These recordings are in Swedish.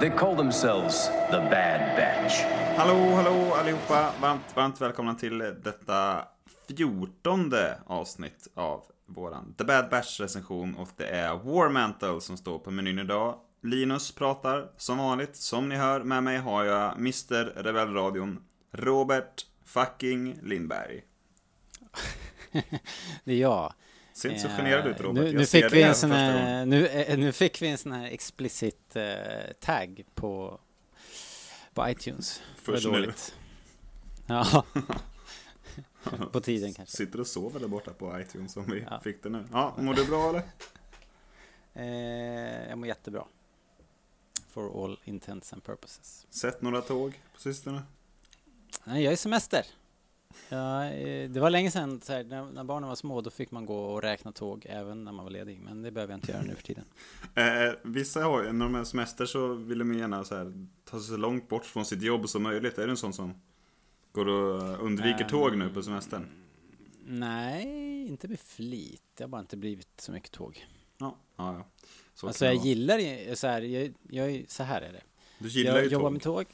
They call themselves the Bad Batch. Hallå, hallå allihopa! Varmt, varmt välkomna till detta fjortonde avsnitt av våran The Bad Batch recension och det är War Mantle som står på menyn idag. Linus pratar som vanligt, som ni hör. Med mig har jag Mr Rebellradion, Robert fucking Lindberg. det är jag. Ser inte så generad ut Robert. Nu, nu fick vi en sån här, nu, eh, nu fick vi en sån här explicit uh, tag på, på iTunes. Först nu. Ja. på tiden kanske. Sitter och sover där borta på iTunes om vi ja. fick det nu. Ja, mår du bra eller? Eh, jag mår jättebra. For all intents and purposes. Sett några tåg på sistone? Nej, jag är semester. Ja, eh, det var länge sedan, så här, när, när, barnen var små, då fick man gå och räkna tåg även när man var ledig. Men det behöver jag inte göra nu för tiden. Eh, vissa har när de är semester så vill de gärna så här, ta sig så långt bort från sitt jobb som möjligt. Är du en sån som går och undviker um, tåg nu på semestern? Nej, inte med flit. Det har bara inte blivit så mycket tåg. Ja, ja, ja. Så alltså jag gillar så här, jag, jag, så här är det. Du gillar jag ju jobbar tåg. med tåg.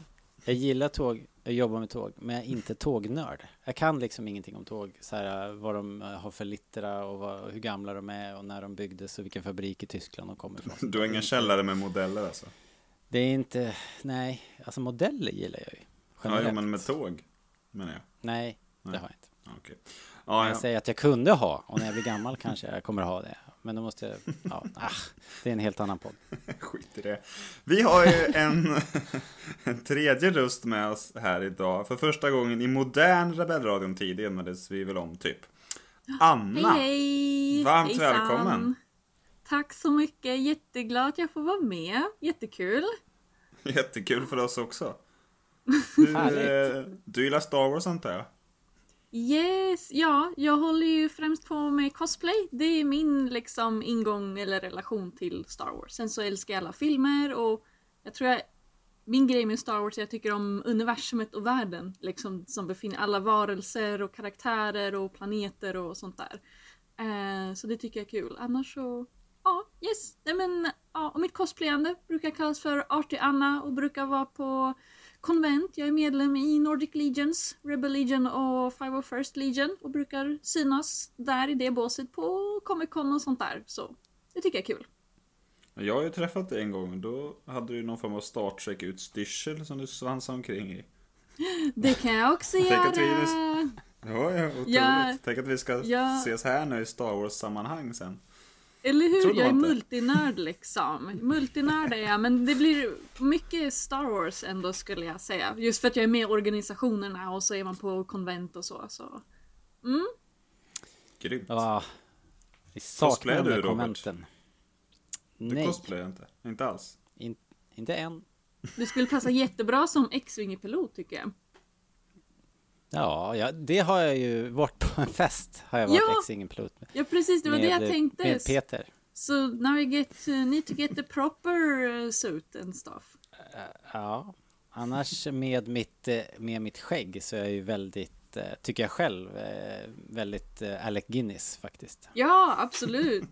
Jag gillar tåg, jag jobbar med tåg, men jag är inte tågnörd. Jag kan liksom ingenting om tåg, så här, vad de har för littera och vad, hur gamla de är och när de byggdes och vilken fabrik i Tyskland de kommer ifrån. Du har inga källare med modeller alltså? Det är inte, nej, alltså modeller gillar jag ju. Generellt. Ja, men med tåg menar jag. Nej, nej. det har jag inte. Okay. Ja, jag säger att jag kunde ha, och när jag blir gammal kanske jag kommer ha det. Men då måste jag, ja, ah, det är en helt annan podd. Skit i det. Vi har ju en, en tredje röst med oss här idag. För första gången i modern Rebellradion-tid enades vi väl om typ. Anna! Hej, hej! Varmt Hejsan. välkommen! Tack så mycket, jätteglad att jag får vara med. Jättekul! Jättekul för oss också. Du, eh, du gillar Star Wars antar jag? Yes, ja, jag håller ju främst på med cosplay. Det är min liksom ingång eller relation till Star Wars. Sen så älskar jag alla filmer och jag tror jag min grej med Star Wars är att jag tycker om universumet och världen liksom som befinner alla varelser och karaktärer och planeter och sånt där. Eh, så det tycker jag är kul. Annars så, ja, yes. Nej men, ja, och mitt cosplayande brukar kallas för Arty Anna och brukar vara på konvent. Jag är medlem i Nordic Legions, Rebel Legion och 501st Legion och brukar synas där i det båset på Comic Con och sånt där. Så det tycker jag är kul. Jag har ju träffat dig en gång. Då hade du någon form av Star Trek-utstyrsel som du svansade omkring i. Det kan jag också Tänk göra. Att vi, ja, ja, otroligt. Ja, Tänk att vi ska ja. ses här nu i Star Wars-sammanhang sen. Eller hur? Jag är multinörd liksom. Multinörd är jag, men det blir mycket Star Wars ändå skulle jag säga. Just för att jag är med i organisationerna och så är man på konvent och så. så. Mm. Grymt. Ja, vi saknar de där konventen. Du Nej. cosplayar inte? Inte alls? In, inte än. Du skulle passa jättebra som X-Wing-pilot tycker jag. Ja, ja, det har jag ju varit på en fest. Har jag varit ja, X-Wing-pilot med. Ja, precis. Det var med, det jag tänkte. Med Peter. So now you get, uh, need to get the proper uh, suit and stuff. Uh, ja, annars med mitt, uh, med mitt skägg så är jag ju väldigt, uh, tycker jag själv, väldigt Alec Guinness faktiskt. Ja, absolut.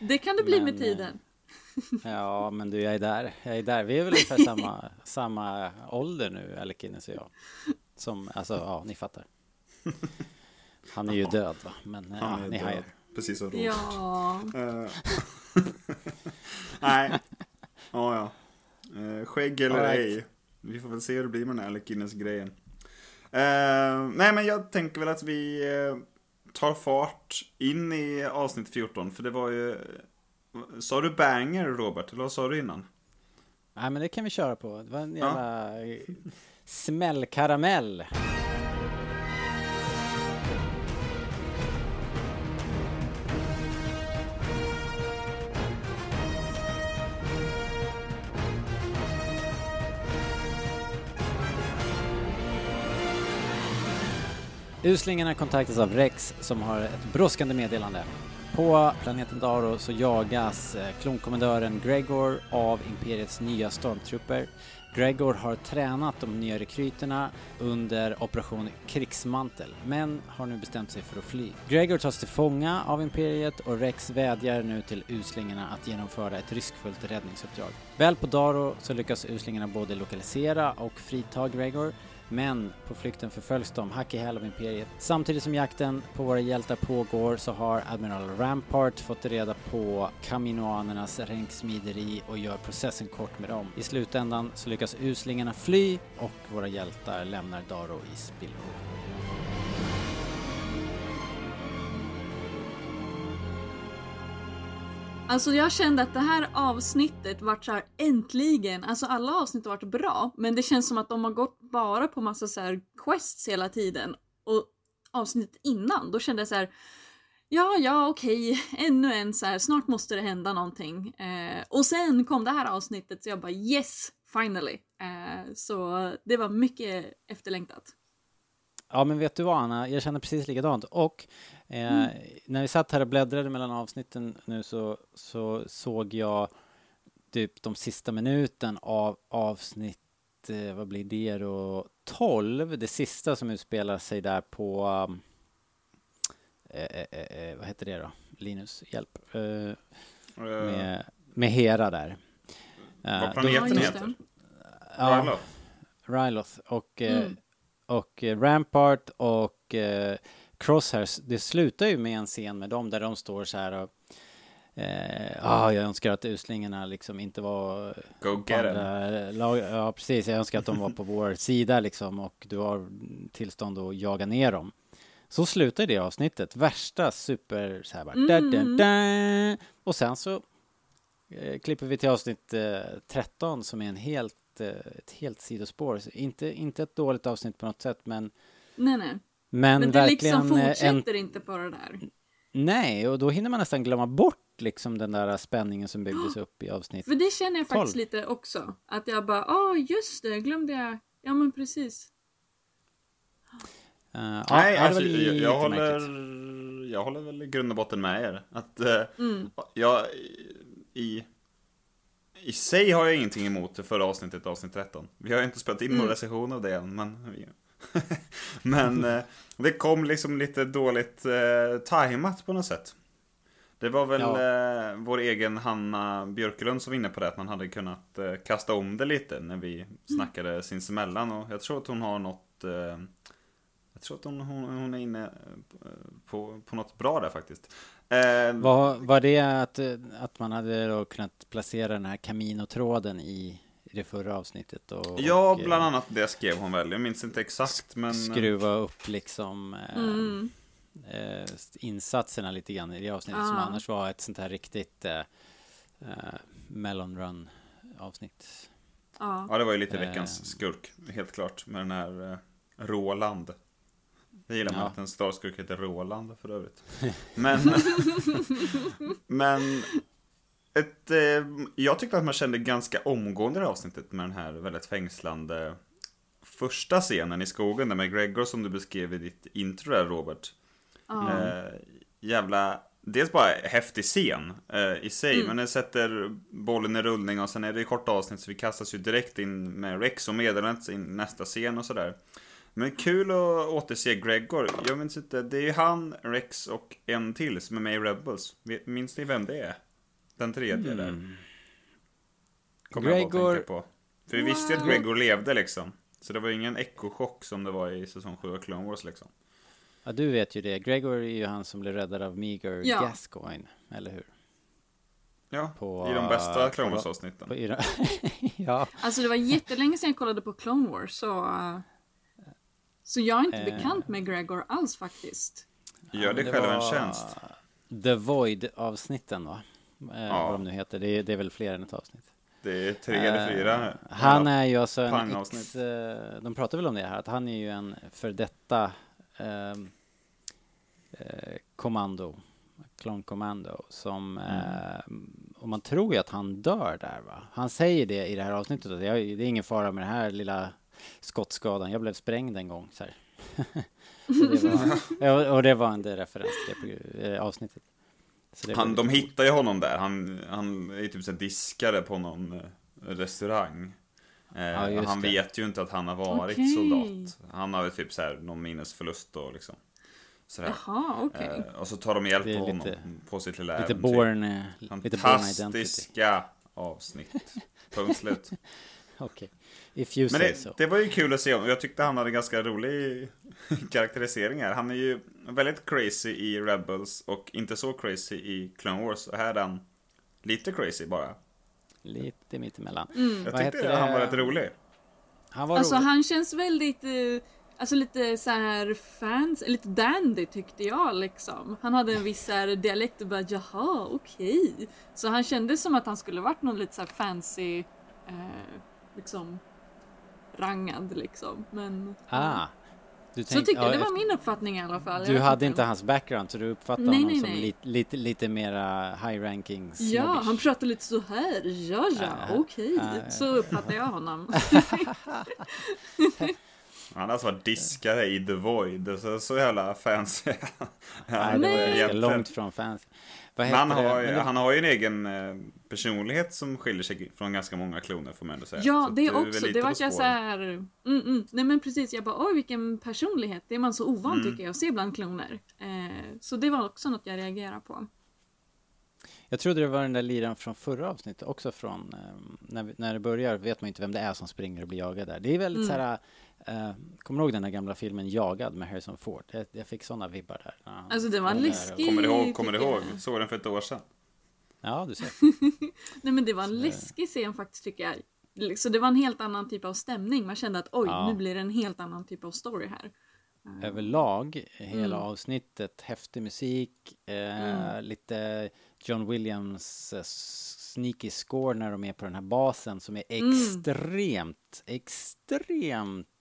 Det kan det bli men, med tiden. ja, men du, jag är där. Jag är där. Vi är väl ungefär samma, samma ålder nu, Alec Guinness och jag. Som, alltså, ja, ni fattar. Han är ju död va, men ja, ni hajar. Precis som Ja. Uh, nej. Ja, ja. Uh, skägg eller right. ej. Vi får väl se hur det blir med den här Alec Guinness-grejen. Uh, nej, men jag tänker väl att vi tar fart in i avsnitt 14. För det var ju... Sa du banger, Robert? Eller vad sa du innan? Nej, men det kan vi köra på. Det var en jävla... Ja. Smällkaramell. Uslingarna kontaktas av Rex som har ett brådskande meddelande. På planeten Daro så jagas eh, klonkommendören Gregor av Imperiets nya stormtrupper Gregor har tränat de nya rekryterna under Operation Krigsmantel, men har nu bestämt sig för att fly. Gregor tas till fånga av Imperiet och Rex vädjar nu till uslingarna att genomföra ett riskfullt räddningsuppdrag. Väl på Daro så lyckas uslingarna både lokalisera och frita Gregor, men på flykten förföljs de hack i häl av Imperiet. Samtidigt som jakten på våra hjältar pågår så har Admiral Rampart fått reda på kaminoanernas ränksmideri och gör processen kort med dem. I slutändan så lyckas uslingarna fly och våra hjältar lämnar Daro i spillror. Alltså jag kände att det här avsnittet vart såhär äntligen, alltså alla avsnitt har varit bra, men det känns som att de har gått bara på massa så här quests hela tiden. Och avsnittet innan, då kände jag så här, ja, ja, okej, ännu en så här, snart måste det hända någonting. Eh, och sen kom det här avsnittet så jag bara yes, finally. Eh, så det var mycket efterlängtat. Ja, men vet du vad Anna, jag känner precis likadant. Och eh, när vi satt här och bläddrade mellan avsnitten nu så, så såg jag typ de sista minuten av avsnitt, eh, vad blir det då, 12, det sista som utspelar sig där på, um, eh, eh, eh, vad heter det då? Linus, hjälp. Eh, Eh, med, med Hera där. Eh, vad då- planeten just heter? det. Ja, Ryloth. Ryloth och, eh, Mm. Och eh, Rampart och eh, Crosshairs. Det slutar ju med en scen med dem där de står så här och eh, ah, jag önskar att uslingarna liksom inte var Go på get 'em. andra lag. Ja, precis. Jag önskar att de var på vår sida liksom och du har tillstånd att jaga ner dem. Så slutar det avsnittet. Värsta super så här bara. Da, da, da. Och sen så eh, klipper vi till avsnitt eh, 13 som är en helt, eh, ett helt sidospår. Inte, inte ett dåligt avsnitt på något sätt men, Nej, nej. men, Men det verkligen liksom fortsätter en... inte det där. Nej, och då hinner man nästan glömma bort liksom den där spänningen som byggdes upp i avsnitt. För det känner jag faktiskt Tolv. lite också. Att jag bara, ja oh, just det, glömde jag. Ja men precis. Ja, Nej, ja, alltså, jag, jag, håller, märkligt. jag håller väl i grund och botten med er. Att, eh, Mm. jag, i, I sig har jag ingenting emot det förra avsnittet, avsnitt 13. Vi har ju inte spelat in Mm. någon recension av det än, men... men eh, det kom liksom lite dåligt eh, tajmat på något sätt. Det var väl Ja. eh, vår egen Hanna Björkelund som var inne på det, att man hade kunnat eh, kasta om det lite när vi snackade sinsemellan. Och jag tror att hon har något... Eh, jag tror att hon, hon, hon är inne eh, på, på något bra där faktiskt. Eh, Var, var det att, att man hade då kunnat placera den här kaminotråden i, i det förra avsnittet? Och, ja, och, eh, bland annat det skrev hon väl. Jag minns inte exakt, men... Skruva upp liksom eh, Mm. eh, insatserna lite grann i det avsnittet som Ja. annars var ett sånt här riktigt eh, eh, melon run avsnitt. Ja. Ja, det var ju lite Eh. veckans skurk, helt klart. Med den här eh, Roland. Jag gillar man Ja. att en starskurk heter Roland för övrigt. Men... men... Ett, eh, jag tyckte att man kände ganska omgående i det här avsnittet med den här väldigt fängslande första scenen i skogen där med Gregor som du beskrev i ditt intro där Robert. Ja. Eh, jävla, dels bara häftig scen eh, i sig, Mm. men den sätter bollen i rullning och sen är det korta avsnitt så vi kastas ju direkt in med Rex och meddelandet in i nästa scen och sådär. Men kul att återse Gregor. Jag minns inte, det är ju han, Rex och en till som är med i Rebels. Minns ni vem det är? Den tredje där. Kommer jag bara Gregor- att tänka på. För vi visste ju att. Gregor levde liksom. Så det var ju ingen ekochock som det var i säsong 7 av Clone Wars liksom. Ja, du vet ju det. Gregor är ju han som blev räddad av Meager Ja. Gascoigne, eller hur? Ja, På, i de bästa eh, Clone Wars-avsnitten. Ja, Alltså det var jättelänge sedan jag kollade på Clone Wars så... Så jag är inte Eh. bekant med Gregor alls faktiskt. Gör Ja, dig men själv en tjänst. The Void-avsnitten va? Eh, Ja. Vad de nu heter. Det är, det är väl fler än ett avsnitt. Det är tre eller fyra. Eh, Han är ju alltså en ex, eh, De pratar väl om det här, att han är ju en för detta ehm, eh, kommando, Clone Commando, som, eh, och man tror ju att han dör där va? Han säger det i det här avsnittet, att det är ingen fara med den här lilla skottskadan, jag blev sprängd en gång så här. och, det var, och det var en referens till det eh, avsnittet. Så det var Han, de coolt. hittar ju honom där. Han, han är ju typ så diskare på någon eh, restaurang. Eh, Ja, han det. vet ju inte att han har varit Okej. soldat. Han har ju typ så här någon minnesförlust då liksom. Sådär. Jaha, okej. Eh, och så tar de hjälp av honom lite- på sitt lilla Lite äventyr. born, eh, lite born. Fantastiska avsnitt. Punkt slut. Okej. If you Men say det, so. det var ju kul att se. Jag tyckte han hade ganska rolig karaktärisering här. Han är ju väldigt crazy i Rebels och inte så crazy i Clone Wars. Och här är han lite crazy bara. Lite mittemellan. Mm. Jag Vad tyckte heter han var rätt rolig. Han var Alltså rolig. han känns väldigt, eh, alltså lite så här fans, lite dandy tyckte jag liksom. Han hade en viss här dialekt och bara jaha okej. Så han kändes som att han skulle varit någon lite så här fancy, eh, liksom rangad liksom. Men Ah. Du så tänk- tyckte jag, ja, det var min uppfattning i alla fall. Du hade inte hans background så du uppfattade Nej, honom nej, som nej. lite, lite, lite mera high ranking Ja, snobbish. han pratar lite så här. Ja, ja, Ah, okej. ah, Så uppfattar jag honom. Han har alltså varit diskare i The Void. Så, så jävla fancy. Nej, det var långt från Men han har, ju, Men han har ju en egen eh, personlighet som skiljer sig från ganska många kloner får man ändå säga. Ja, Så det också. Det var jag så här. Mm, mm. Nej men precis, jag bara oj vilken personlighet. Det är man så ovan Mm. tycker jag att se bland kloner. Eh, så det var också något jag reagerade på. Jag trodde det var den där liran från förra avsnittet, också från eh, när, vi- när det börjar vet man inte vem det är som springer och blir jagad där. Det är väldigt Mm. så här, eh, kommer du ihåg den där gamla filmen Jagad med Harrison Ford? Jag, jag fick sådana vibbar där. Alltså, det var läskigt. Kommer du ihåg? Kommer du ihåg? Såg den för ett år sedan. Ja, du ser. Nej men det var en läskig scen faktiskt tycker jag. Så det var en helt annan typ av stämning. Man kände att oj, Ja. nu blir det en helt annan typ av story här. Överlag, hela Mm. avsnittet, häftig musik, eh, lite John Williams eh, sneaky score när de är på den här basen som är Mm. extremt,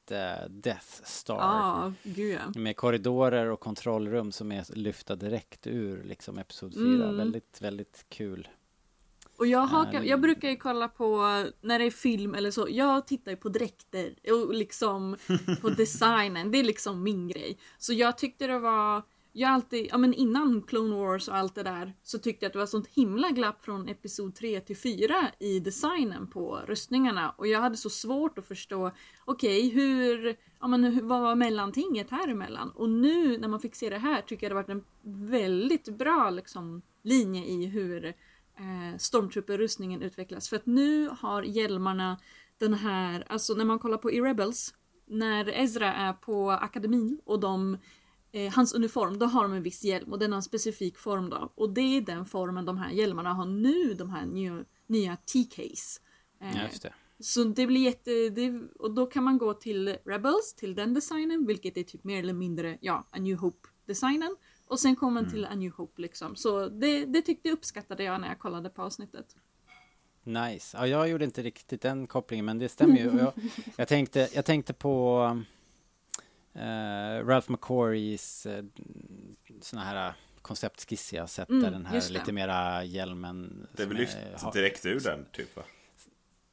extremt eh, Death Star. Ja, gud ja. Med korridorer och kontrollrum som är lyfta direkt ur liksom Episod 4. Mm. Väldigt, väldigt kul. Och jag, hakar, Ja, jag brukar ju kolla på när det är film eller så. Jag tittar ju på dräkter och liksom på designen. Det är liksom min grej. Så jag tyckte det var jag alltid, ja men innan Clone Wars och allt det där så tyckte jag att det var sånt himla glapp från episod 3 till 4 i designen på rustningarna och jag hade så svårt att förstå okej hur, ja men vad var mellantinget här emellan? Och nu när man fick se det här tycker jag det varit en väldigt bra liksom linje i hur eh, stormtrooper-rustningen utvecklas. För att nu har hjälmarna den här, alltså när man kollar på i Rebels, när Ezra är på akademin och de eh, hans uniform, då har de en viss hjälm och den har en specifik form då. Och det är den formen de här hjälmarna har nu, de här nya, nya TKs. Eh, just det. så det blir jätte... Det, och då kan man gå till Rebels, till den designen, vilket är typ mer eller mindre, ja, A New Hope-designen. Och sen kommer man till A New Hope liksom. Så det, det tyckte uppskattade jag när jag kollade på avsnittet. Nice. Ja, jag gjorde inte riktigt den kopplingen, men det stämmer ju. Jag, jag, tänkte, jag tänkte på eh, Ralph McQuarries uh, såna här konceptskiss jag sett Mm, där den här lite mera hjälmen. Det är väl lyft har- direkt ur den, typ va?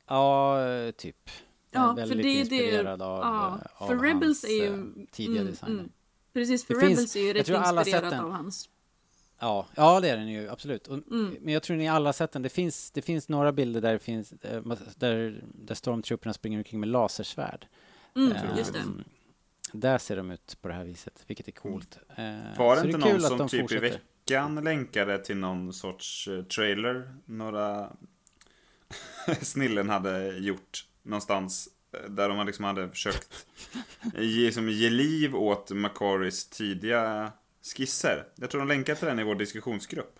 Ja, eh, typ. Ja, för väldigt det är det... inspirerad av, Ja, eh, för av Rebels hans, är ju... eh, tidiga mm, designer. mm. Precis, för Det Rebels finns- är ju jag rätt den. av hans. Ja, ja det är den ju absolut. Och, Mm. Men jag tror ni alla sett den. Det finns, det finns några bilder där det finns eh, där, där stormtrooperna springer omkring med lasersvärd. Mm, Eh, just det. Där ser de ut på det här viset, vilket är coolt. Eh, Var så det inte är kul någon som de typ i fortsätter. veckan länkade till någon sorts eh, trailer? Några snillen hade gjort någonstans. eh, Där de liksom hade försökt ge, liksom, ge liv åt Macaris tidiga skisser. Jag tror de länkade till den i vår diskussionsgrupp.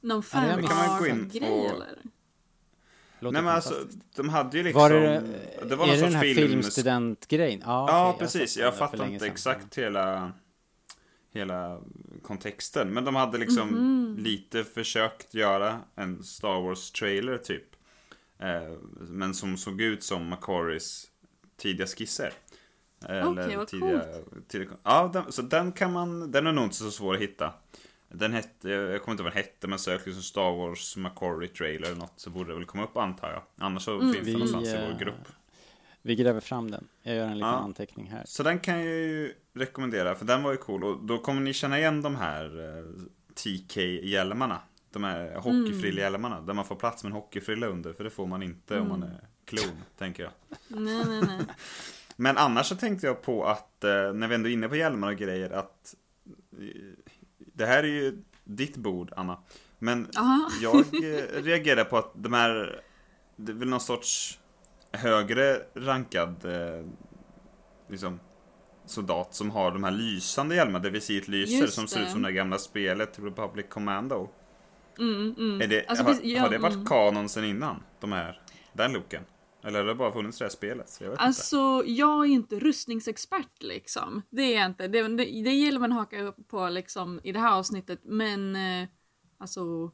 Någon fanart-grej eller? Låter Nej men alltså, de hade ju liksom... Var det, det var är någon det den sorts här film... filmstudentgrejen? Ja, Ja, okej, precis. den Jag fattar inte exakt hela, hela kontexten. Men de hade liksom Mhm. lite försökt göra en Star Wars-trailer typ. Eh, men som såg ut som Macaris tidiga skisser. Okej, vad tidiga, tidiga, Ja, den, så den kan man, den är nog inte så svår att hitta. Den hette, jag kommer inte ihåg vad den hette, men sök liksom Star Wars Macquarie trailer eller något så borde det väl komma upp antar jag. Annars så finns det Vi, någonstans i eh, vår grupp. Vi gräver fram den. Jag gör en liten Ja. anteckning här. Så den kan jag ju rekommendera, för den var ju cool. Och då kommer ni känna igen de här eh, TK-hjälmarna. De här hockeyfrillhjälmarna, där man får plats med en hockeyfrilla under, för det får man inte om man är klon, tänker jag. Nej, nej, nej. Men annars så tänkte jag på att, eh, när vi ändå är inne på hjälmar och grejer, att det här är ju ditt bord, Anna. Men Aha. jag eh, reagerar på att de här, det är väl någon sorts högre rankad eh, liksom, soldat som har de här lysande hjälmarna, där visiret lyser, Just som ser ut som det gamla spelet Republic Commando. Mm, mm. Är det, Alltså, har, ja, har det varit mm. kanon sen innan? De här, den looken? Eller har det bara funnits det här spelet? Så jag vet inte. Alltså, jag är inte rustningsexpert liksom. Det är jag inte. Det, det, det gäller man haka upp på liksom i det här avsnittet. Men eh, alltså,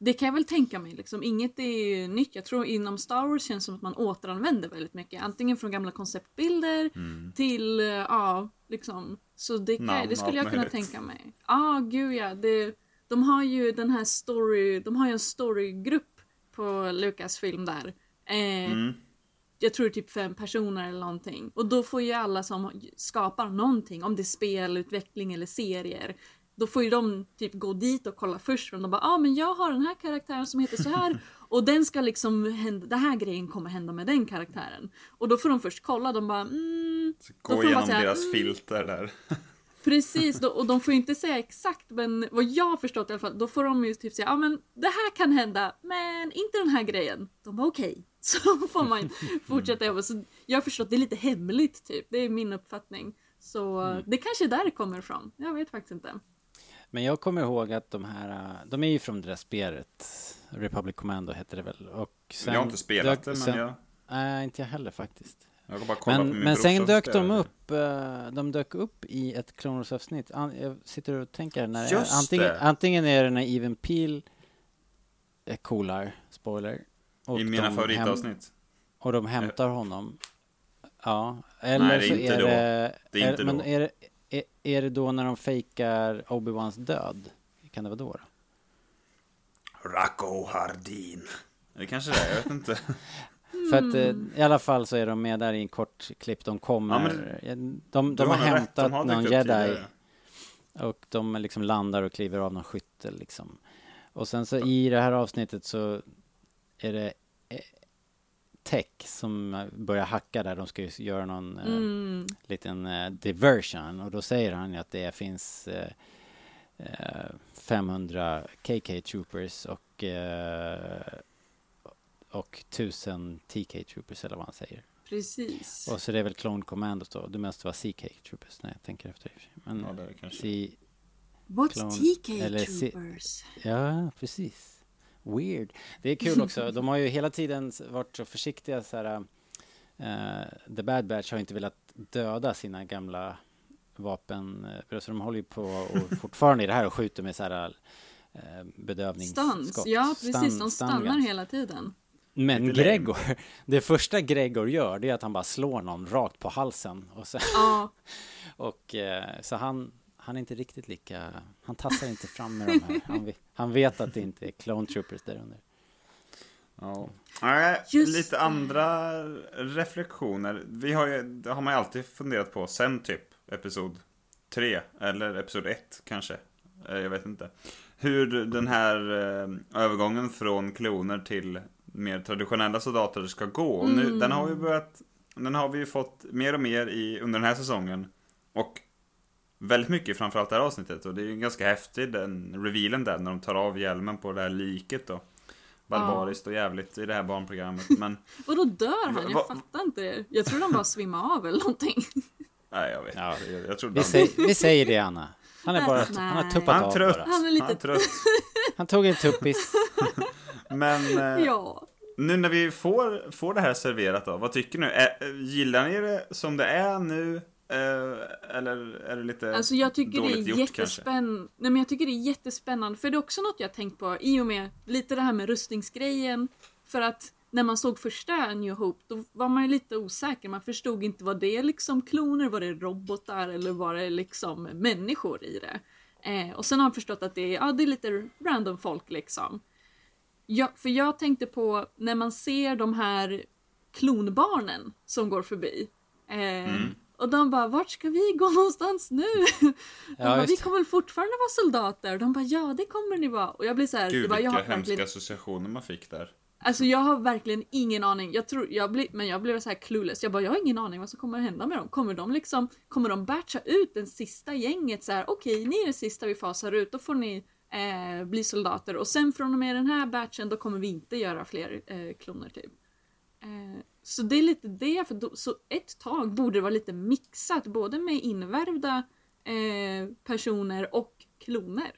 det kan jag väl tänka mig liksom. Inget är nytt. Jag tror inom Star Wars känns det som att man återanvänder väldigt mycket. Antingen från gamla konceptbilder till, eh, ja, liksom. Så det, kan, Namn det skulle jag kunna tänka mig. Ja, ah, gud ja. Det, de har ju den här story, de har ju en storygrupp på Lucasfilm där. Eh, Mm. jag tror typ fem personer eller någonting. Och då får ju alla som skapar någonting, om det är spelutveckling eller serier, då får ju de typ gå dit och kolla först. Och de bara, ja ah, men jag har den här karaktären som heter så här och den ska liksom hända, den här grejen kommer hända med den karaktären. Och då får de först kolla, de bara, mm, Gå igenom säga, deras mm, filter där. Precis, då, och de får ju inte säga exakt men vad jag har förstått i alla fall, då får de ju typ säga ja men det här kan hända men inte den här grejen. De bara okej. Så får man fortsätta jobba. Så jag har förstått det är lite hemligt typ, det är min uppfattning. Så Mm. det kanske är där det kommer ifrån. Jag vet faktiskt inte. Men jag kommer ihåg att de här, de är ju från det där spelet. Republic Commando heter det väl. Och sen jag har inte spelat dök- det, men sen, jag, Nej, inte jag heller faktiskt. jag bara på Men, min men sen dök de upp, äh, de dök upp i ett Clone Wars-avsnitt. Jag sitter och tänker när Just antingen, det. antingen är det när Even Peel är coolar, spoiler. Och I mina favoritavsnitt. Och de hämtar honom. Ja, eller Nej, det är så inte är då. det... Det är inte men då. Är, det- är, är det då när de fejkar Obi-Wans död? Kan det vara då? då? Racco Hardin. Det kanske det är, jag vet inte. För att eh, i alla fall så är de med där i en kort klipp. De kommer... Ja, men- de, de har nog rätt, hämtat de har någon jedi. Och de liksom landar och kliver av någon skyttel liksom. Och sen så i det här avsnittet så är det Tech som börjar hacka där. De ska ju göra någon eh, Mm. liten eh, diversion. Och då säger han ju att det finns eh, eh, 500 KK troopers och eh, och 1000 TK troopers eller vad han säger. Precis. Och så det är väl Clone Commandos då. Det måste vara CK troopers när jag tänker efter. Men Ja, det är det kanske. C, What's Clone- TK Troopers? Ja, precis. Weird. Det är kul också. De har ju hela tiden varit så försiktiga så här. eh, The Bad Batch har inte velat döda sina gamla vapen. eh, Så de håller ju på och fortfarande i det här och skjuter med så här eh, bedövningsskott. Stans. Ja, precis. Stun- De stannar guns. hela tiden. Men. Gregor, det första Gregor gör det är att han bara slår någon rakt på halsen. Och, så, Ja, och eh, så han, han är inte riktigt lika, han tassar inte fram med de här. Han, han vet att det inte är clone troopers där under. Ja. Nej, Just lite det. andra reflektioner. Vi har ju, det har man ju alltid funderat på sen typ episod 3 eller episod 1 kanske. Eh, Jag vet inte. Hur den här eh, övergången från kloner till mer traditionella soldater ska gå. Och Nu, den har vi börjat, den har vi ju fått mer och mer i, under den här säsongen. Och väldigt mycket framförallt det här avsnittet. Och det är ju ganska häftigt den revealen där när de tar av hjälmen på det här liket då. Barbariskt och jävligt i det här barnprogrammet. Men och då dör han. Va- Jag va- fattar inte det. Jag tror de bara svimmar av eller någonting. nej, jag vet Ja. Jag, jag trodde Vi, han, säger, vi säger det Anna. Han är bara, That's han har tuppat han är av trött. bara. Han är lite- Han är trött. Han tog en tuppis. Men eh, Ja. nu när vi får, får det här serverat då, vad tycker ni? Ä, gillar ni det som det är nu? Eh, eller är det lite Alltså jag tycker det dåligt är gjort kanske? jättespännande. Nej men jag tycker det är jättespännande. För det är också något jag tänkt på i och med lite det här med rustningsgrejen. För att när man såg första New Hope då var man ju lite osäker. Man förstod inte vad det är liksom kloner, var det robotar eller var det liksom människor i det. Eh, och sen har jag förstått att det är, ja, det är lite random folk liksom. Ja, för jag tänkte på när man ser de här klonbarnen som går förbi. Eh, Mm. Och de bara, vart ska vi gå någonstans nu? De bara, just vi kommer väl fortfarande vara soldater? De bara, ja det kommer ni vara. Och jag blir så här, Gud bara, jag vilka har hemska verkligen... associationer man fick där. Alltså jag har verkligen ingen aning. Jag tror, jag blir, men jag blev så här clueless. Jag bara, jag har ingen aning vad som kommer att hända med dem. Kommer de liksom, kommer de batcha ut den sista gänget så här, okej, okay, ni är det sista vi fasar ut, då får ni eh, bli soldater och sen från och med den här batchen då kommer vi inte göra fler eh, kloner typ. Eh, så det är lite det, för då, så ett tag borde det vara lite mixat både med invärvda eh, personer och kloner.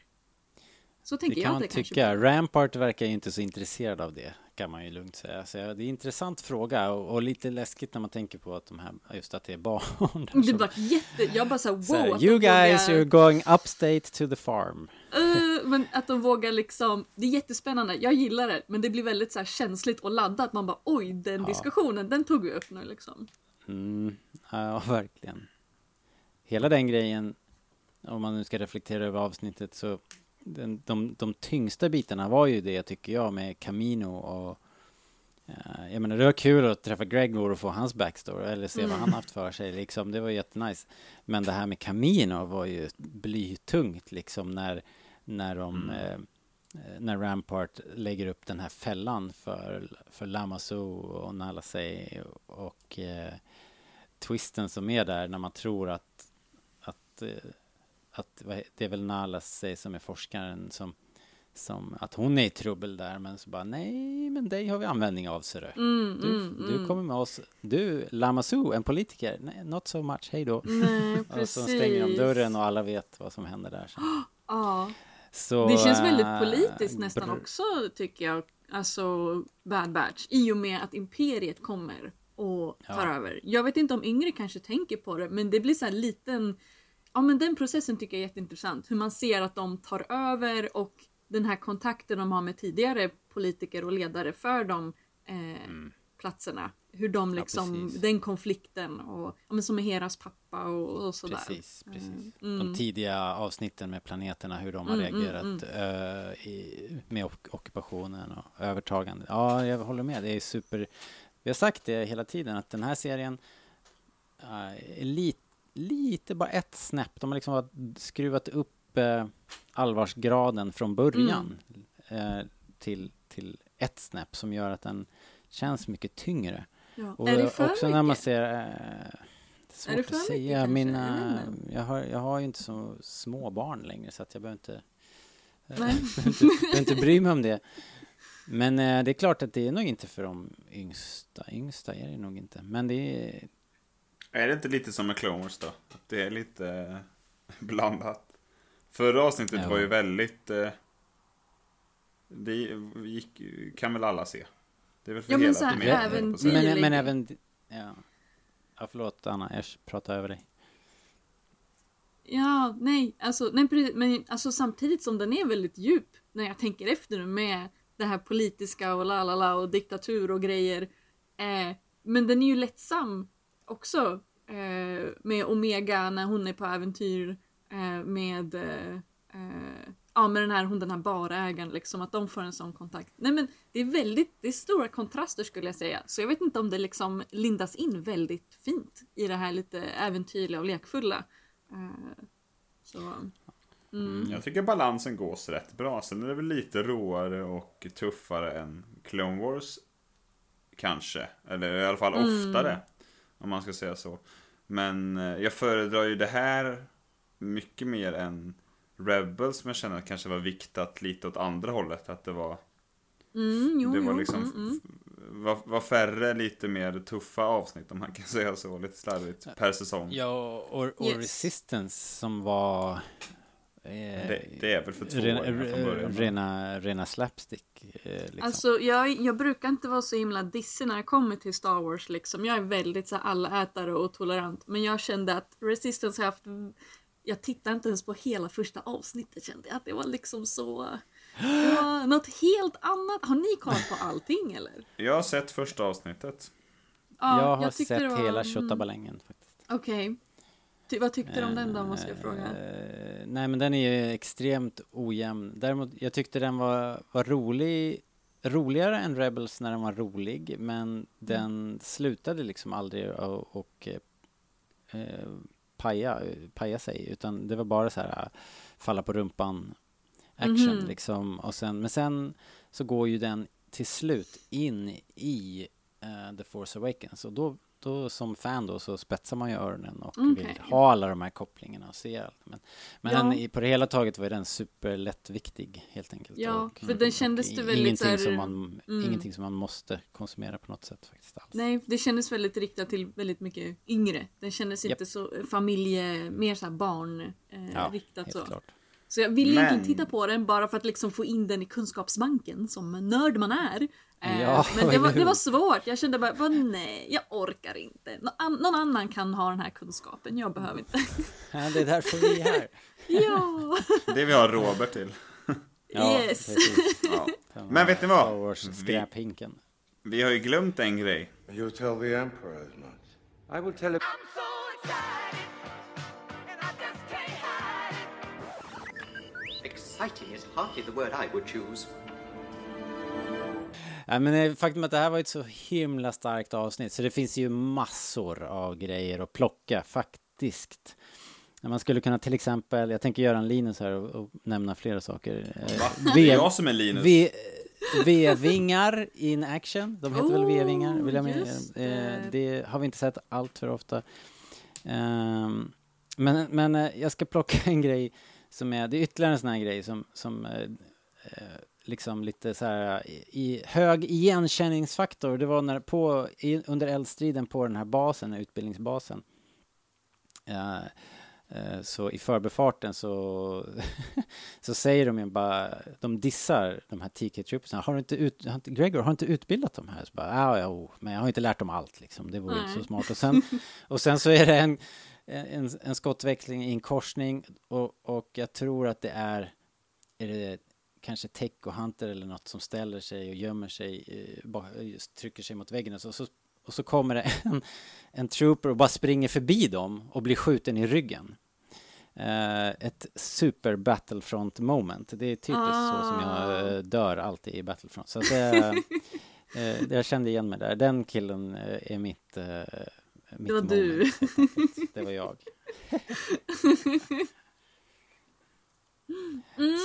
Så tänker det jag kan att det man tycka. Rampart verkar ju inte så intresserad av det kan man ju lugnt säga. Så det är en intressant fråga och, och, lite läskigt när man tänker på att de här, just att det är barn. Det som, var jätte, jag bara såhär wow. Så här, you guys vågar... are going upstate to the farm. Uh, men att de vågar liksom, det är jättespännande, jag gillar det, men det blir väldigt så här känsligt och laddat. Man bara oj, den ja. diskussionen, den tog vi upp nu liksom. Mm, ja, verkligen. Hela den grejen, om man nu ska reflektera över avsnittet så den, de, de tyngsta bitarna var ju det tycker jag med Camino och uh, jag menar det var kul att träffa Gregor och få hans backstory eller se mm. vad han haft för sig liksom. Det var jättenice. Men det här med Camino var ju blytungt liksom när, när de mm. eh, när Rampart lägger upp den här fällan för, för Lamassu och Nalasei och eh, twisten som är där när man tror att, att att det är väl Nalas som är forskaren som, som att hon är i trubbel där men så bara nej men dig har vi användning av ser du. Mm, du, mm, du mm. kommer med oss. Du, Lamassu, en politiker. Nej, not so much, hej då. Nej, och så stänger de dörren och alla vet vad som händer där. Ja. Så, det känns väldigt politiskt nästan också tycker jag. Alltså Bad Batch. I och med att Imperiet kommer och tar ja. över. Jag vet inte om yngre kanske tänker på det men det blir så här liten ja men den processen tycker jag är jätteintressant. Hur man ser att de tar över och den här kontakten de har med tidigare politiker och ledare för de eh, mm. platserna. Hur de liksom, ja, den konflikten och ja, men som med Heras pappa och, och sådär. Precis, precis. Mm. De tidiga avsnitten med planeterna, hur de har mm, mm reagerat uh, i, med ockupationen och övertagande. Ja, jag håller med. Det är super. Vi har sagt det hela tiden att den här serien uh, är lite lite, bara ett snäpp. De har liksom skruvat upp eh, allvarsgraden från början mm. eh, till, till ett snäpp som gör att den känns mycket tyngre. Ja. Och är det för också mycket? när man ser... Eh, svårt är det för att säga. Mycket, Mina, jag, har, jag har ju inte så små barn längre så att jag behöver inte, eh, behöver inte, behöver inte bry mig om det. Men eh, det är klart att det är nog inte för de yngsta. Yngsta är det nog inte. Men det är, är det inte lite som med Clone Wars då? Att det är lite eh, blandat. Förra avsnittet ja. var ju väldigt... Eh, det gick, kan väl alla se? Det är väl för ja, hela men så här, även men, men även... Ja. ja, förlåt Anna, jag pratar över dig. Ja, nej, alltså, nej, men alltså samtidigt som den är väldigt djup när jag tänker efter nu med det här politiska och la la la och diktatur och grejer. Eh, men den är ju lättsam också eh, med Omega när hon är på äventyr eh, med eh, eh, ja, med den här, hon den här barägaren liksom, att de får en sån kontakt. Nej men det är väldigt, det är stora kontraster skulle jag säga. Så jag vet inte om det liksom lindas in väldigt fint i det här lite äventyrliga och lekfulla. Uh, så, mm. Jag tycker balansen gås rätt bra. Sen är det väl lite råare och tuffare än Clone Wars. Kanske, eller i alla fall mm. Om man ska säga så. Men eh, jag föredrar ju det här mycket mer än Rebels som jag känner kanske var viktat lite åt andra hållet. Att det var... Mm, jo, det var jo, liksom... Mm, mm. Var, var, färre, lite mer tuffa avsnitt om man kan säga så, lite slarvigt, per säsong. Ja, och, och yes. Resistance som var det, det, är väl för två rena, från början? Rena, rena slapstick. Eh, liksom. Alltså jag, jag brukar inte vara så himla dissig när det kommer till Star Wars liksom. Jag är väldigt så allätare och tolerant. Men jag kände att Resistance har haft... Jag tittade inte ens på hela första avsnittet kände jag. Att det var liksom så... Det var något helt annat. Har ni kollat på allting eller? Jag har sett första avsnittet. Ja, jag har jag sett var... hela Tjottabalängen faktiskt. Okej. Okay. Ty, vad tyckte du om den då, måste jag fråga? Uh, nej, men den är ju extremt ojämn. Däremot, jag tyckte den var, var rolig, roligare än Rebels när den var rolig, men mm. den slutade liksom aldrig och, och uh, paja, paja sig, utan det var bara så här falla på rumpan action mm -hmm. liksom. Och sen, men sen så går ju den till slut in i eh, The Force Awakens. Och då, då som fan då så spetsar man ju öronen och Okej. vill ha alla de här kopplingarna och se allt. Men, men Ja. i, på det hela taget var den superlättviktig helt enkelt. Ja, och, för den kändes det väldigt ingenting här- som man, mm. Ingenting som man måste konsumera på något sätt faktiskt alls. Nej, det kändes väldigt riktat till väldigt mycket yngre. Den kändes Japp. inte så familje, mer så här barn eh, Ja, riktat helt så. klart. Så jag ville Men- egentligen titta på den bara för att liksom få in den i kunskapsbanken som nörd man är. Eh, Ja, men det var, det var svårt. Jag kände bara, bara nej, jag orkar inte. Nå, an, någon annan kan ha den här kunskapen, jag behöver inte. Ja, det är därför vi är här. ja, Det vi har Robert till. Ja, yes. Ja. Men vet ni vad? Vi, vi har ju glömt en grej. You'll tell the Emperor as much. I will tell him. I'm so excited, Exciting is hardly the word I would choose. Ja, men eh, faktum är att det här var ett så himla starkt avsnitt så det finns ju massor av grejer att plocka faktiskt. Man skulle kunna till exempel, jag tänker göra en Linus här och, och nämna flera saker. Eh, Va? V- Det är jag som är Linus. V- V-vingar in action, de heter väl Oh, V-vingar? Vill jag Eh, det. det har vi inte sett allt för ofta. Ehm, men men eh, jag ska plocka en grej som är, det är ytterligare en sån här grej som, som eh, eh, liksom lite så här i, hög igenkänningsfaktor. Det var när på, i, under eldstriden på den här basen, utbildningsbasen. Eh, eh, så i förbifarten så, så säger de ju bara, de dissar de här TK-troopersarna. Har du inte ut, har inte, Gregor, har inte utbildat dem här? Så bara, ja, ja, oh, men jag har inte lärt dem allt liksom. Det vore inte så smart. Och sen, och sen så är det en, en, en skottväxling i en korsning och, och jag tror att det är, är det kanske Hunter eller något som ställer sig och gömmer sig, eh, trycker sig mot väggen och så, så, och så kommer det en, en trooper och bara springer förbi dem och blir skjuten i ryggen. Eh, ett super Battlefront moment. Det är typiskt så som jag eh, dör alltid i Battlefront. Så det, eh, det jag kände igen mig där. Den killen är mitt, mitt Det var moment, du. Det var jag.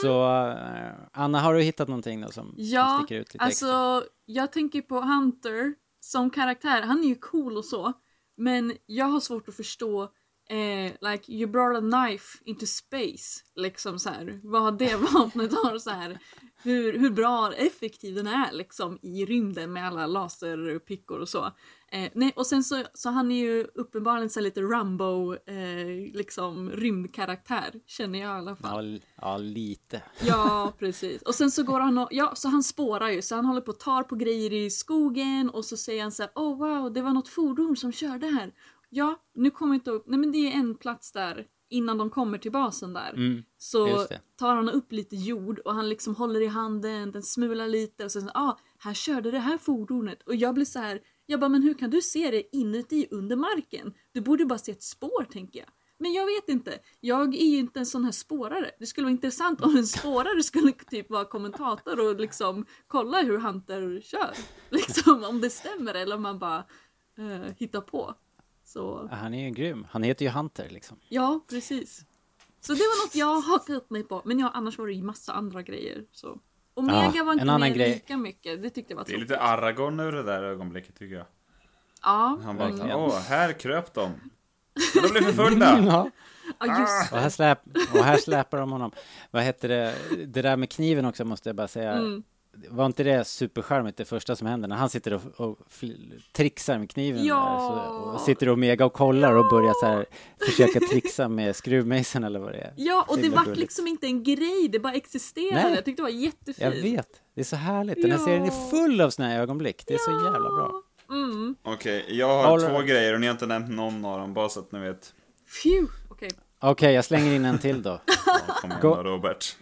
Så eh, Anna, har du hittat någonting då som, som Ja, sticker ut lite extra? alltså jag tänker på Hunter som karaktär. Han är ju cool och så. Men jag har svårt att förstå eh, like you brought a knife into space. Liksom så här. Vad det vapnet har så här. Hur, hur bra effektiv den är liksom i rymden med alla laserpickor och så. Eh, nej, och sen så, så han är ju uppenbarligen så lite Rambo eh, liksom rymdkaraktär känner jag i alla fall. Ja, ja, lite. Ja, precis. Och sen så går han och, ja, så han spårar ju, så han håller på och tar på grejer i skogen och så säger han så här, oh wow, det var något fordon som körde här. Ja, nu kommer jag inte ihåg, nej men det är en plats där innan de kommer till basen där. Mm, så tar han upp lite jord och han liksom håller i handen, den smular lite och så säger ah, här körde det här fordonet. Och jag blir så här, jag bara, men hur kan du se det inuti under marken? Du borde bara se ett spår tänker jag. Men jag vet inte. Jag är ju inte en sån här spårare. Det skulle vara intressant om en spårare skulle typ vara kommentator och liksom kolla hur Hunter kör. Liksom om det stämmer eller om man bara eh, hittar på. Så Ja, Han är ju grym. Han heter ju Hunter liksom. ja, precis. Så det var något jag hakade upp mig på. Men ja, annars var det ju massa andra grejer. Så. Omega Ja, var en inte annan med grej. lika mycket. Det tyckte jag var Det är tråkigt. lite Aragorn över det där ögonblicket tycker jag. Ja, Han bara, Verkligen. åh, här kröp de. De blev förföljda. Ja. ja just Och här, släp, och här släpar de honom. Vad heter det? Det där med kniven också måste jag bara säga. Mm. Var inte det supercharmigt det första som händer när han sitter och, och trixar med kniven? Ja. Där, så, och sitter Omega och kollar och börjar så här försöka trixa med skruvmejseln eller vad det är. Ja, och Så det himla var gulligt. liksom inte en grej, det bara existerade. Nej. Jag tyckte det var jättefint. Jag vet, det är så härligt. Den här Ja. serien är full av såna här ögonblick. Det är så jävla bra. Mm. Okej, jag har All två right. grejer och ni har inte nämnt någon av dem, bara så att ni vet. Phew. Okej. Okej, jag slänger in en till då. Ja, kom igen då, Robert.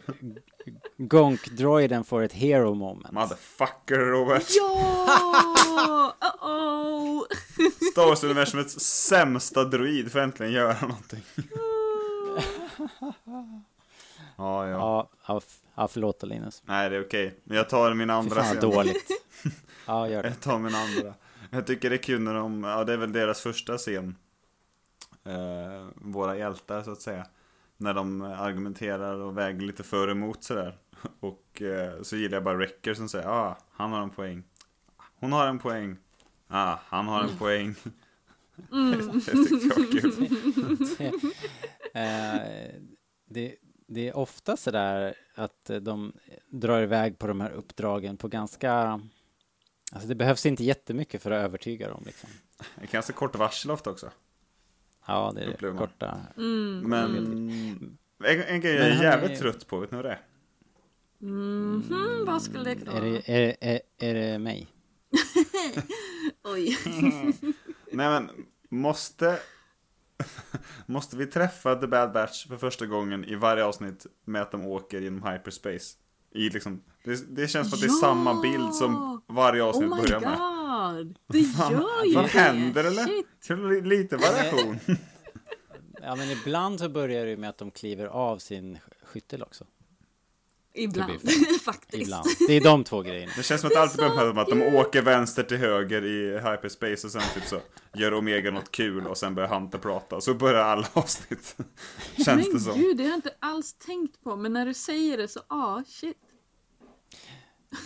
Gonk-droiden får ett hero moment. Motherfucker, Robert. Ja! Uh-oh! Star Wars-universumets sämsta droid får äntligen göra någonting. Ja, ja. Ja, ja, ja förlåt Linus. Nej, det är okej. Men jag tar min Fy andra fan vad sen. dåligt. Ja, gör det. Jag tar min andra. Jag tycker det är kul när de, ja det är väl deras första scen. Eh, våra hjältar så att säga. När de argumenterar och väger lite för och emot sådär. Och eh, så gillar jag bara Wrecker som säger ah, han har en poäng. Hon har en poäng. Ah, han har en poäng. det tyckte jag var kul. Eh, det, det är ofta så där att de drar iväg på de här uppdragen på ganska... Alltså det behövs inte jättemycket för att övertyga dem liksom. Det är ganska kort varsel ofta också. Ja, det är det korta. Men en, en grej jag är jävligt är- trött på, vet ni vad det är? Mhm, vad skulle det kunna Är vara? det, är, är, är det mig? Oj. Nej men, måste... måste vi träffa The Bad Batch för första gången i varje avsnitt med att de åker genom hyperspace? I liksom, det, det känns som att det är Ja! samma bild som varje avsnitt Oh my börjar med. god! Det gör ju Vad det! händer eller? Shit. Lite variation. Ja, men ibland så börjar det med att de kliver av sin skyttel också. Ibland, faktiskt. Ibland. Det är de två grejerna. Det känns som att det alltid börjar med att de åker vänster till höger i hyperspace och sen typ så gör Omega något kul och sen börjar Hunter prata. Så börjar alla avsnitt. Känns det Men som. gud, det har jag inte alls tänkt på. Men när du säger det så, ah shit.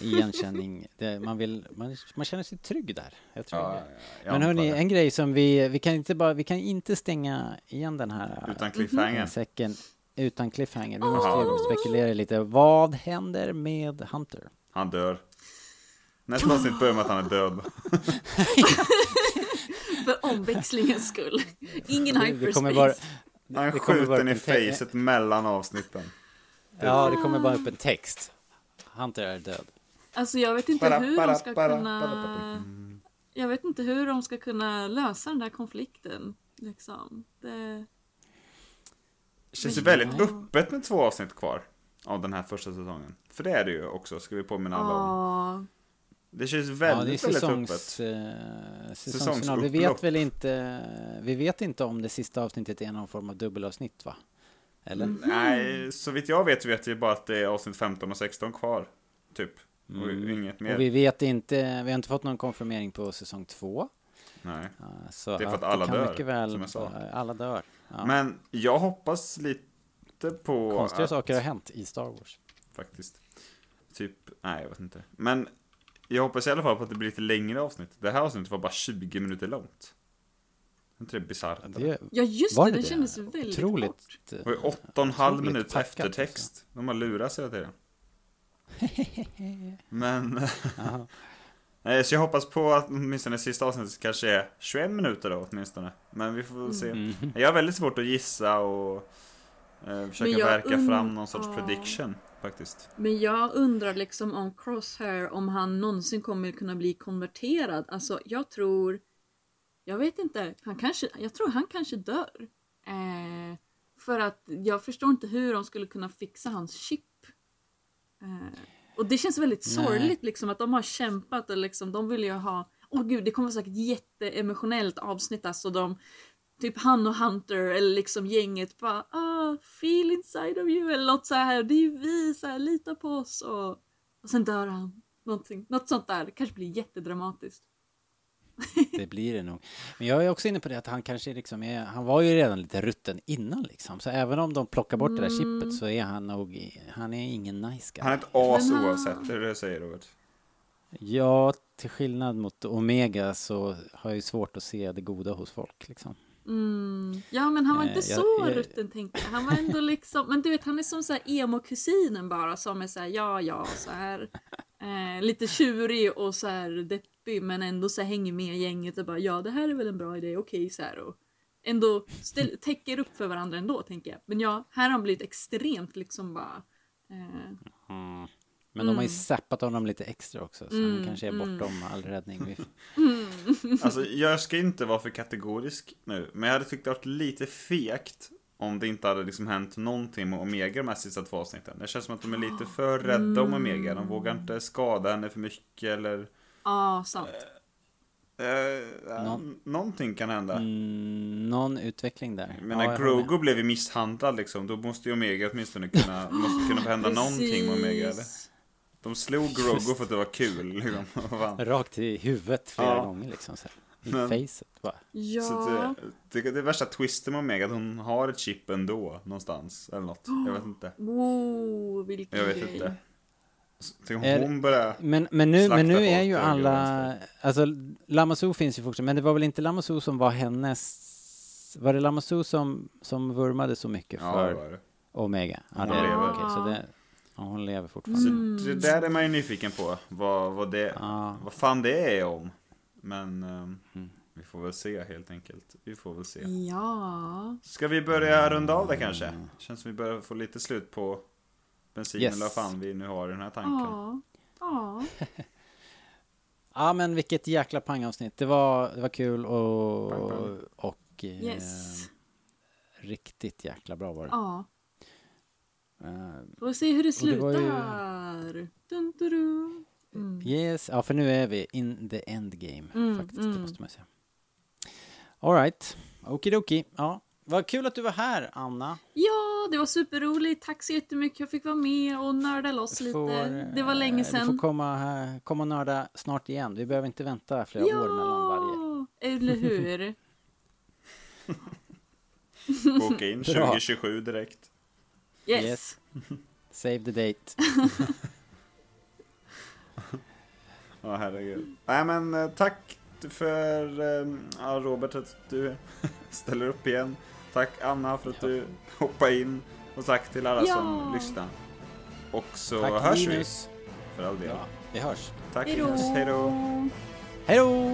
Igenkänning. Det, man, vill, man, man känner sig trygg där. Jag tror Ja, jag Men hörni, en grej som vi, vi kan inte bara, vi kan inte stänga igen den här Utan äh, cliffhanger. säcken utan cliffhanger. Vi måste ju spekulera lite. Vad händer med Hunter? Han dör. Nästa avsnitt börjar med att han är död. För omväxlingens skull. Ingen Det hyperspace. kommer bara, Han Det kommer vara skjuten i facet mellan avsnitten. ja, det kommer bara upp en text. Hunter är död. Alltså jag vet inte Bara, hur bara, de ska bara, kunna... bara. Jag vet inte hur de ska kunna lösa den där konflikten. Liksom. Det... Det känns ju väldigt öppet med två avsnitt kvar. Av den här första säsongen. För det är det ju också, ska vi påminna alla om. Ja, Det känns Ja, väldigt, det är väldigt säsongs, öppet. eh, säsongsfinal. Vi vet väl inte, vi vet inte om det sista avsnittet är någon form av dubbelavsnitt va? Eller? Mm. Nej, så vitt jag vet vet vi bara att det är avsnitt 15 och 16 kvar. Typ. Och inget mer. Och vi vet inte, vi har inte fått någon konfirmering på säsong två. Nej. Så Det är för att alla kan dör, mycket väl, som jag sa. Alla dör. Ja. Men jag hoppas lite på Konstiga att, saker har hänt i Star Wars. faktiskt. Typ, nej jag vet inte. Men jag hoppas i alla fall på att det blir lite längre avsnitt. Det här avsnittet var bara 20 minuter långt. Är inte det bisarrt? eller? Det ja just det, det det kändes väldigt Otroligt. kort. Det var ju 8,5 Otroligt minuter eftertext. De har lurats hela tiden. Men... Nej, så jag hoppas på att åtminstone sista avsnittet kanske är 21 minuter då åtminstone. Men vi får väl se. Mm. Jag har väldigt svårt att gissa och eh, försöka verka und- fram någon sorts prediction faktiskt. Men jag undrar liksom om Crosshair, om han någonsin kommer kunna bli konverterad. Alltså jag tror... Jag vet inte. Han kanske, jag tror han kanske dör. Eh, för att jag förstår inte hur de skulle kunna fixa hans chip. Eh, och det känns väldigt sorgligt liksom att de har kämpat och liksom de vill ju ha... Åh gud, det kommer säkert jätteemotionellt avsnitt alltså. De, typ han och Hunter eller liksom gänget bara ah, feel inside of you eller något så här. Det är ju vi, så här, lita på oss. Och, och sen dör han. Någonting, något sånt där. Det kanske blir jättedramatiskt. Det blir det nog. Men jag är också inne på det att han kanske liksom är, han var ju redan lite rutten innan liksom. Så även om de plockar bort det där Mm. chippet så är han nog, han är ingen nice guy. Han är ett as han- oavsett, det är det jag säger Robert. Ja, till skillnad mot Omega så har jag ju svårt att se det goda hos folk liksom. Mm. Ja men han var Eh, inte jag- så jag- rutten tänkte jag. Han var ändå liksom, men du vet han är som så här emo-kusinen bara som är så här ja ja så här. Eh, lite tjurig och så här deppig men ändå så hänger med gänget och bara ja det här är väl en bra idé, okej så här och ändå ställ, täcker upp för varandra ändå tänker jag. Men ja, här har han blivit extremt liksom bara eh, Men de har ju Mm. zappat honom lite extra också så han kanske är bortom all räddning. Alltså jag ska inte vara för kategorisk nu, men jag hade tyckt det varit lite fegt om det inte hade liksom hänt någonting med Omega de här sista två avsnitten. Det känns som att de är lite för rädda om Omega. De vågar inte skada henne för mycket eller... ja sant. Eh, Nå- Någonting kan hända. Mm, någon utveckling där. Men när Ja. Grogu blev ju misshandlad liksom, då måste ju Omega åtminstone kunna, måste kunna hända någonting med Omega eller? De slog Grogu för att det var kul liksom. Rakt i huvudet flera Ja. gånger liksom. Så här. I Men- facet bara. Ja. Så det, det, det är värsta twisten med Omega att hon har ett chip ändå någonstans. Eller något. Jag vet inte. Wow, vilken Jag vet grej. inte. Så Tänk om Är- hon börjar... Men, men, nu, men nu är ju alla, alltså Lamassu finns ju fortfarande, men det var väl inte Lamassu som var hennes, var det Lamassu som, som vurmade så mycket Ja, för det var det. Omega? Ja, Hon det lever. Okej, så det, ja, hon lever Så fortfarande. det där är man ju nyfiken på. Vad, vad, det, Ja. vad fan det är om. Men Mm. vi får väl se helt enkelt. Vi får väl se. Ja. Ska vi börja runda av det kanske? Känns som vi börjar få lite slut på bensin Yes. eller fan vi nu har i den här tanken. Ja. Ja. Ja, men vilket jäkla pangavsnitt. Det var, det var kul och, Pang, pang. och eh, Yes. riktigt jäkla bra var det. Ja. Eh, Får se hur det Och det var ju- slutar. Dun, dun, dun. Mm. Yes, ja för nu är vi in the endgame Mm, faktiskt, det mm. måste man säga. Alright, okidoki. Ja, vad kul att du var här Anna. Ja, det var superroligt. Tack så jättemycket. Jag fick vara med och nörda loss lite. får, det var länge eh, Du får sedan. komma, här- komma och nörda snart igen. Vi behöver inte vänta flera år mellan varje. eller hur? Boka in Bra. 2027 direkt. Yes. Yes. Save the date. Ja, herregud. Nej, men eh, tack för eh, ja, Robert att du ställer upp igen. Tack Anna för att du hoppade in. Och tack till alla ja. som lyssnade. Och så tack, hörs Linus. vi. För all del. Ja, vi hörs. Tack Linus. Hej då. Hej då.